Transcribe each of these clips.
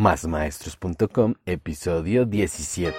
Másmaestros.com, episodio 17.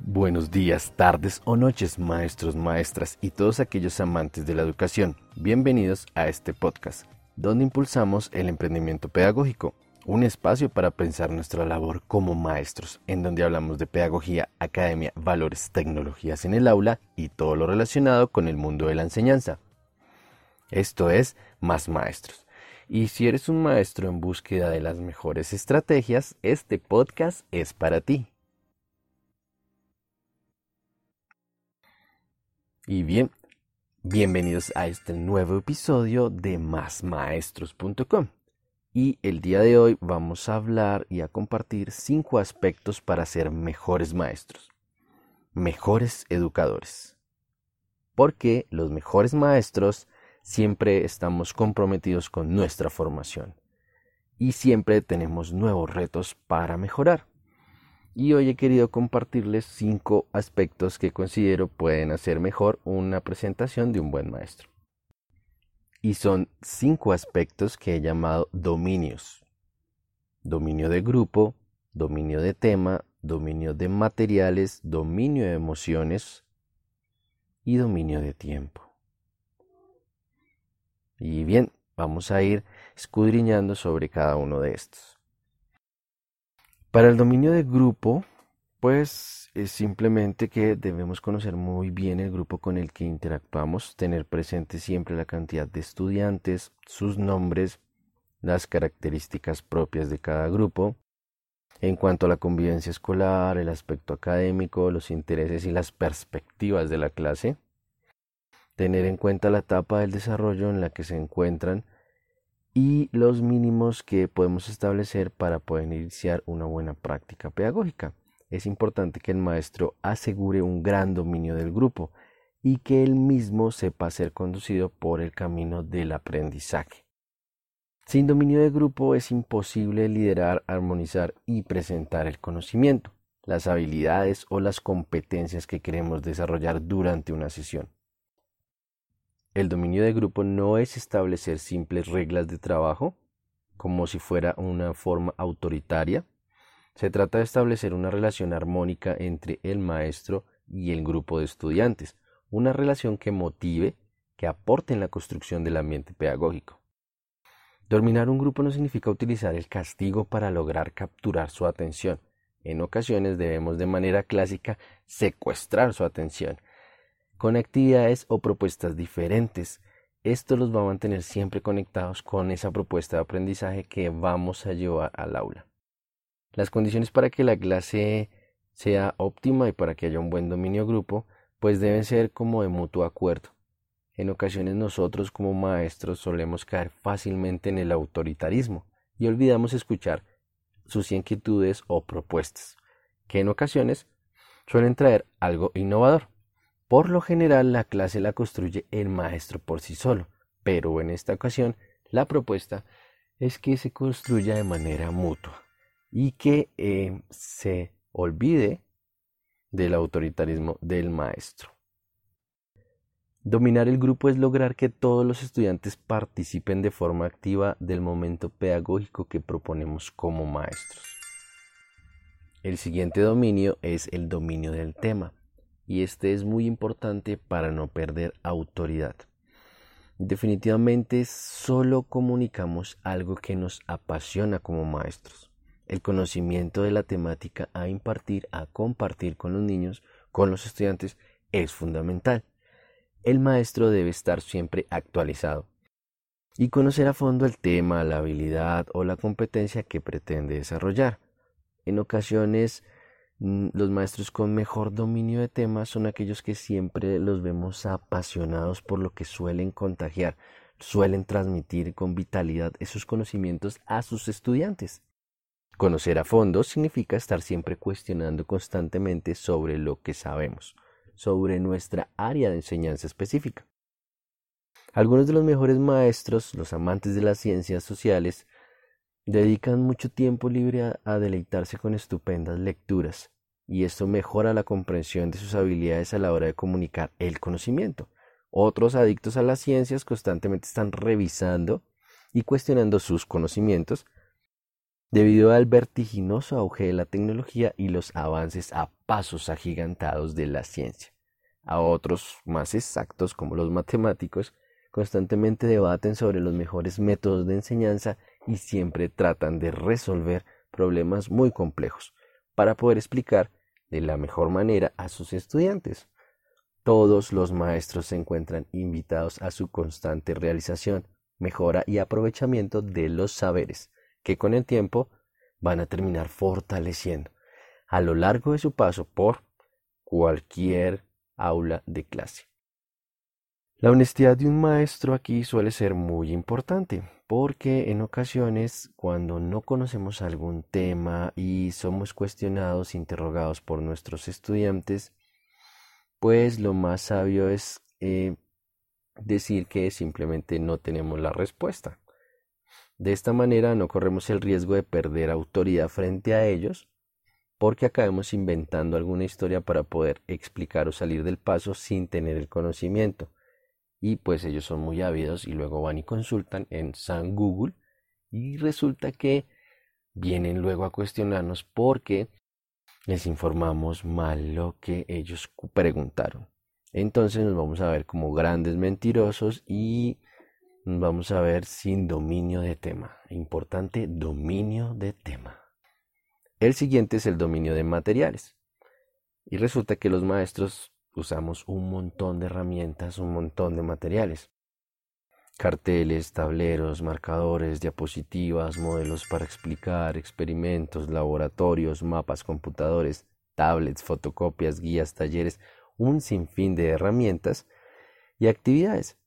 Buenos días, tardes o noches, maestros, maestras y todos aquellos amantes de la educación. Bienvenidos a este podcast, donde impulsamos el emprendimiento pedagógico un espacio para pensar nuestra labor como maestros, en donde hablamos de pedagogía, academia, valores, tecnologías en el aula y todo lo relacionado con el mundo de la enseñanza. Esto es Más Maestros. Y si eres un maestro en búsqueda de las mejores estrategias, este podcast es para ti. Y bien, bienvenidos a este nuevo episodio de másmaestros.com. Y el día de hoy vamos a hablar y a compartir cinco aspectos para ser mejores maestros, mejores educadores. Porque los mejores maestros siempre estamos comprometidos con nuestra formación y siempre tenemos nuevos retos para mejorar. Y hoy he querido compartirles cinco aspectos que considero pueden hacer mejor una presentación de un buen maestro y son cinco aspectos que he llamado dominios. Dominio de grupo, dominio de tema, dominio de materiales, dominio de emociones y dominio de tiempo. Y bien, vamos a ir escudriñando sobre cada uno de estos. Para el dominio de grupo, pues es simplemente que debemos conocer muy bien el grupo con el que interactuamos, tener presente siempre la cantidad de estudiantes, sus nombres, las características propias de cada grupo. En cuanto a la convivencia escolar, el aspecto académico, los intereses y las perspectivas de la clase, tener en cuenta la etapa del desarrollo en la que se encuentran y los mínimos que podemos establecer para poder iniciar una buena práctica pedagógica es importante que el maestro asegure un gran dominio del grupo y que él mismo sepa ser conducido por el camino del aprendizaje. Sin dominio de grupo es imposible liderar, armonizar y presentar el conocimiento, las habilidades o las competencias que queremos desarrollar durante una sesión. El dominio de grupo no es establecer simples reglas de trabajo, como si fuera una forma autoritaria, se trata de establecer una relación armónica entre el maestro y el grupo de estudiantes, una relación que motive, que aporte en la construcción del ambiente pedagógico. Dominar un grupo no significa utilizar el castigo para lograr capturar su atención. En ocasiones debemos de manera clásica secuestrar su atención con actividades o propuestas diferentes. Esto los va a mantener siempre conectados con esa propuesta de aprendizaje que vamos a llevar al aula. Las condiciones para que la clase sea óptima y para que haya un buen dominio grupo, pues deben ser como de mutuo acuerdo. En ocasiones nosotros como maestros solemos caer fácilmente en el autoritarismo y olvidamos escuchar sus inquietudes o propuestas, que en ocasiones suelen traer algo innovador. Por lo general la clase la construye el maestro por sí solo, pero en esta ocasión la propuesta es que se construya de manera mutua y que eh, se olvide del autoritarismo del maestro. Dominar el grupo es lograr que todos los estudiantes participen de forma activa del momento pedagógico que proponemos como maestros. El siguiente dominio es el dominio del tema y este es muy importante para no perder autoridad. Definitivamente solo comunicamos algo que nos apasiona como maestros el conocimiento de la temática a impartir, a compartir con los niños, con los estudiantes, es fundamental. El maestro debe estar siempre actualizado y conocer a fondo el tema, la habilidad o la competencia que pretende desarrollar. En ocasiones, mm, los maestros con mejor dominio de temas son aquellos que siempre los vemos apasionados por lo que suelen contagiar, suelen transmitir con vitalidad esos conocimientos a sus estudiantes. Conocer a fondo significa estar siempre cuestionando constantemente sobre lo que sabemos, sobre nuestra área de enseñanza específica. Algunos de los mejores maestros, los amantes de las ciencias sociales, dedican mucho tiempo libre a, deleitarse con estupendas lecturas y esto mejora la comprensión de sus habilidades a la hora de comunicar el conocimiento. Otros adictos a las ciencias constantemente están revisando y cuestionando sus conocimientos debido al vertiginoso auge de la tecnología y los avances a pasos agigantados de la ciencia. A otros más exactos, como los matemáticos, constantemente debaten sobre los mejores métodos de enseñanza y siempre tratan de resolver problemas muy complejos para poder explicar de la mejor manera a sus estudiantes. Todos los maestros se encuentran invitados a su constante realización, mejora y aprovechamiento de los saberes, que con el tiempo van a terminar fortaleciendo a lo largo de su paso por cualquier aula de clase. La honestidad de un maestro aquí suele ser muy importante, porque en ocasiones cuando no conocemos algún tema y somos cuestionados, interrogados por nuestros estudiantes, pues lo más sabio es eh, decir que simplemente no tenemos la respuesta. De esta manera no corremos el riesgo de perder autoridad frente a ellos porque acabemos inventando alguna historia para poder explicar o salir del paso sin tener el conocimiento y pues ellos son muy ávidos y luego van y consultan en San Google y resulta que vienen luego a cuestionarnos porque les informamos mal lo que ellos preguntaron. Entonces nos vamos a ver como grandes mentirosos y vamos a ver sin dominio de tema. Importante dominio de tema. El siguiente es el dominio de materiales. Y resulta que los maestros usamos un montón de herramientas, un montón de materiales. Carteles, tableros, marcadores, diapositivas, modelos para explicar, experimentos, laboratorios, mapas, computadores, tablets, fotocopias, guías, talleres, un sinfín de herramientas y actividades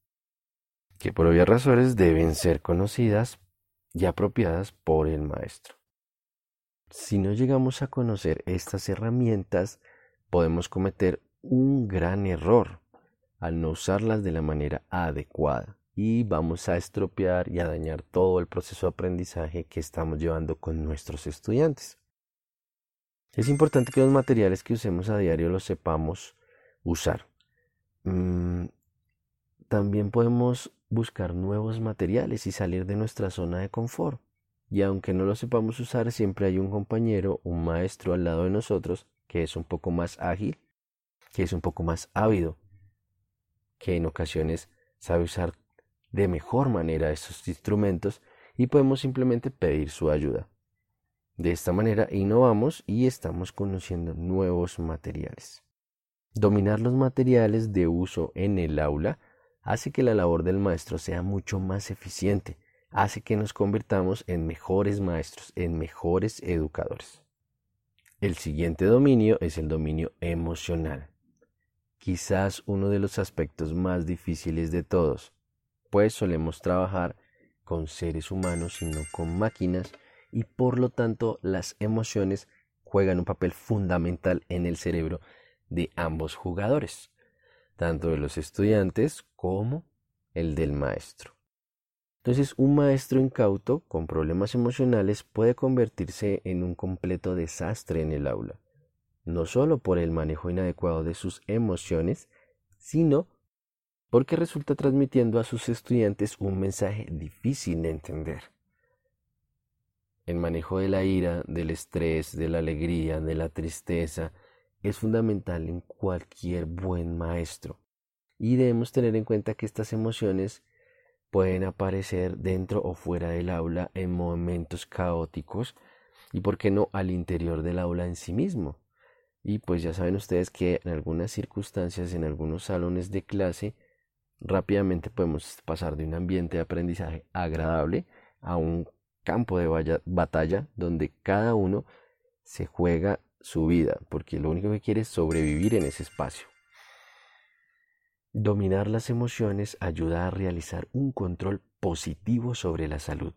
que por obvias razones deben ser conocidas y apropiadas por el maestro. Si no llegamos a conocer estas herramientas, podemos cometer un gran error al no usarlas de la manera adecuada y vamos a estropear y a dañar todo el proceso de aprendizaje que estamos llevando con nuestros estudiantes. Es importante que los materiales que usemos a diario los sepamos usar. Mm, también podemos buscar nuevos materiales y salir de nuestra zona de confort. Y aunque no lo sepamos usar, siempre hay un compañero, un maestro al lado de nosotros que es un poco más ágil que es un poco más ávido, que en ocasiones sabe usar de mejor manera estos instrumentos y podemos simplemente pedir su ayuda. De esta manera innovamos y estamos conociendo nuevos materiales. Dominar los materiales de uso en el aula hace que la labor del maestro sea mucho más eficiente, hace que nos convirtamos en mejores maestros, en mejores educadores. El siguiente dominio es el dominio emocional quizás uno de los aspectos más difíciles de todos, pues solemos trabajar con seres humanos y no con máquinas y por lo tanto las emociones juegan un papel fundamental en el cerebro de ambos jugadores, tanto de los estudiantes como el del maestro. Entonces, un maestro incauto con problemas emocionales puede convertirse en un completo desastre en el aula no solo por el manejo inadecuado de sus emociones, sino porque resulta transmitiendo a sus estudiantes un mensaje difícil de entender. El manejo de la ira, del estrés, de la alegría, de la tristeza, es fundamental en cualquier buen maestro. Y debemos tener en cuenta que estas emociones pueden aparecer dentro o fuera del aula en momentos caóticos y, por qué no, al interior del aula en sí mismo. Y pues ya saben ustedes que en algunas circunstancias, en algunos salones de clase, rápidamente podemos pasar de un ambiente de aprendizaje agradable a un campo de batalla donde cada uno se juega su vida, porque lo único que quiere es sobrevivir en ese espacio. Dominar las emociones ayuda a realizar un control positivo sobre la salud,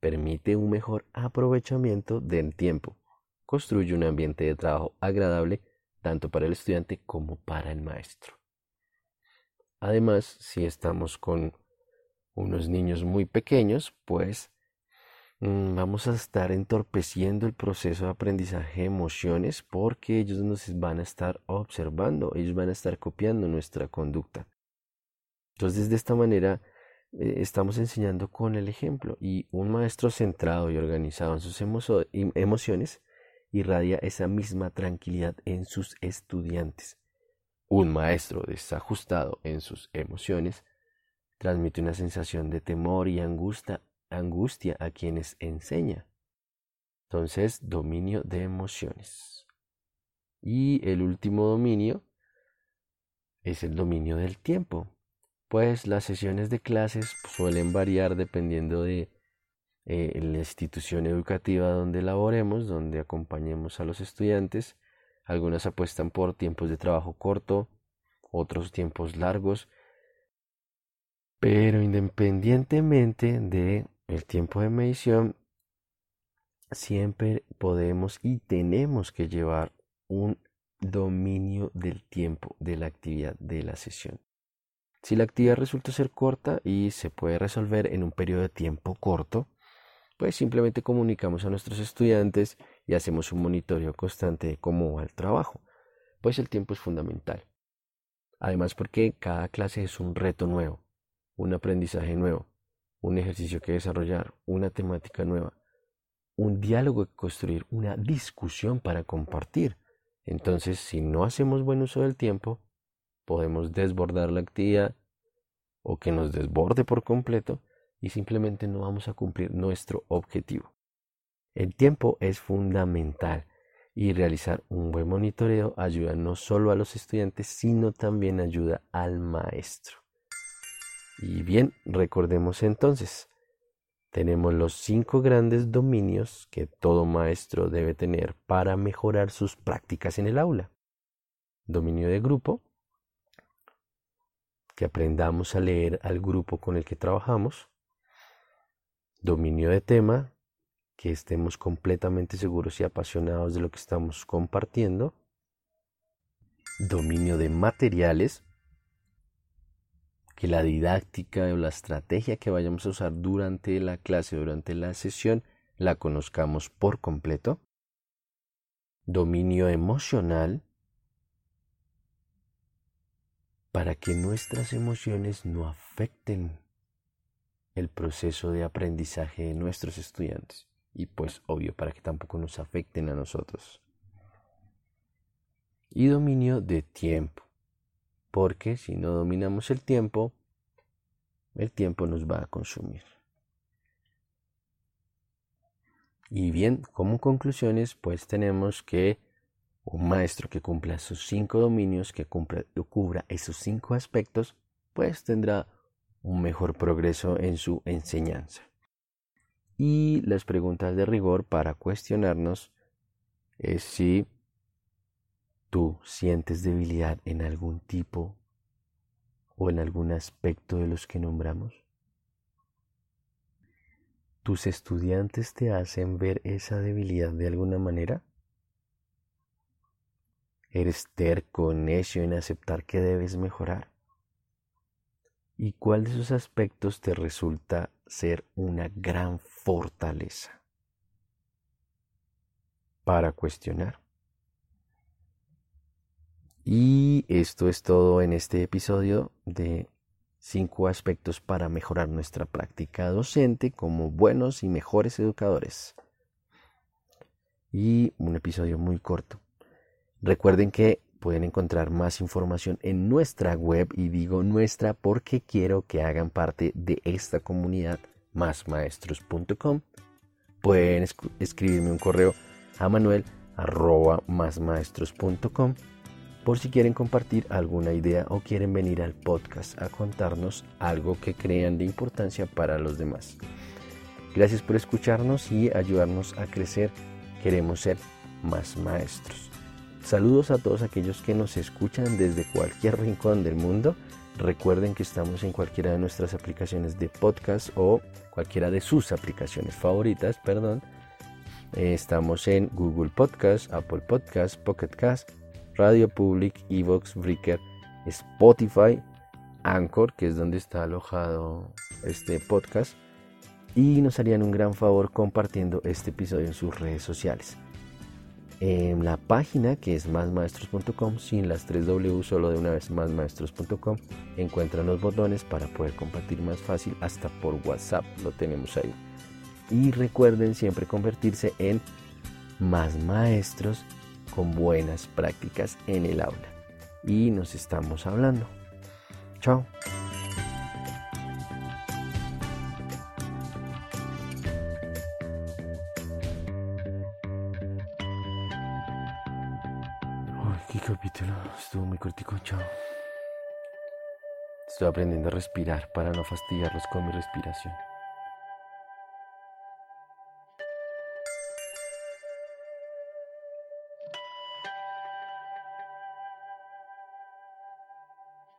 permite un mejor aprovechamiento del tiempo construye un ambiente de trabajo agradable tanto para el estudiante como para el maestro. Además, si estamos con unos niños muy pequeños, pues vamos a estar entorpeciendo el proceso de aprendizaje de emociones porque ellos nos van a estar observando, ellos van a estar copiando nuestra conducta. Entonces, de esta manera, eh, estamos enseñando con el ejemplo y un maestro centrado y organizado en sus emociones irradia esa misma tranquilidad en sus estudiantes. Un maestro desajustado en sus emociones transmite una sensación de temor y angustia, angustia a quienes enseña. Entonces, dominio de emociones. Y el último dominio es el dominio del tiempo pues las sesiones de clases suelen variar dependiendo de eh, la institución educativa donde laboremos, donde acompañemos a los estudiantes. Algunas apuestan por tiempos de trabajo corto, otros tiempos largos, pero independientemente de el tiempo de medición, siempre podemos y tenemos que llevar un dominio del tiempo de la actividad de la sesión. Si la actividad resulta ser corta y se puede resolver en un periodo de tiempo corto, pues simplemente comunicamos a nuestros estudiantes y hacemos un monitoreo constante de cómo va el trabajo, pues el tiempo es fundamental. Además porque cada clase es un reto nuevo, un aprendizaje nuevo, un ejercicio que desarrollar, una temática nueva, un diálogo que construir, una discusión para compartir. Entonces, si no hacemos buen uso del tiempo, podemos desbordar la actividad o que nos desborde por completo y simplemente no vamos a cumplir nuestro objetivo. El tiempo es fundamental y realizar un buen monitoreo ayuda no solo a los estudiantes, sino también ayuda al maestro. Y bien, recordemos entonces, tenemos los cinco grandes dominios que todo maestro debe tener para mejorar sus prácticas en el aula. Dominio de grupo, que aprendamos a leer al grupo con el que trabajamos, dominio de tema, que estemos completamente seguros y apasionados de lo que estamos compartiendo, dominio de materiales, que la didáctica o la estrategia que vayamos a usar durante la clase, durante la sesión, la conozcamos por completo, dominio emocional, para que nuestras emociones no afecten el proceso de aprendizaje de nuestros estudiantes. Y pues obvio para que tampoco nos afecten a nosotros. Y dominio de tiempo, porque si no dominamos el tiempo, el tiempo nos va a consumir. Y bien, como conclusiones, pues tenemos que un maestro que cumpla esos cinco dominios, que cubra esos cinco aspectos, pues tendrá un mejor progreso en su enseñanza. Y las preguntas de rigor para cuestionarnos es si tú sientes debilidad en algún tipo o en algún aspecto de los que nombramos. ¿Tus estudiantes te hacen ver esa debilidad de alguna manera? ¿Eres terco, necio en aceptar que debes mejorar? ¿Y cuál de esos aspectos te resulta ser una gran fortaleza? Para cuestionar. Y esto es todo en este episodio de cinco aspectos para mejorar nuestra práctica docente como buenos y mejores educadores. Y un episodio muy corto. Recuerden que pueden encontrar más información en nuestra web y digo nuestra porque quiero que hagan parte de esta comunidad másmaestros.com. Pueden escribirme un correo a manuel por si quieren compartir alguna idea o quieren venir al podcast a contarnos algo que crean de importancia para los demás. Gracias por escucharnos y ayudarnos a crecer. Queremos ser más maestros. Saludos a todos aquellos que nos escuchan desde cualquier rincón del mundo. Recuerden que estamos en cualquiera de nuestras aplicaciones de podcast o cualquiera de sus aplicaciones favoritas, perdón. Estamos en Google Podcast, Apple Podcast, Pocket Cast, Radio Public, Evox, Breaker, Spotify, Anchor, que es donde está alojado este podcast, y nos harían un gran favor compartiendo este episodio en sus redes sociales. En la página que es másmaestros.com, sin las 3 W, solo de una vez másmaestros.com, encuentran los botones para poder compartir más fácil, hasta por WhatsApp lo tenemos ahí. Y recuerden siempre convertirse en más maestros con buenas prácticas en el aula. Y nos estamos hablando. Chao. qué capítulo. Estuvo muy cortico. Chao. Estoy aprendiendo a respirar para no fastidiarlos con mi respiración.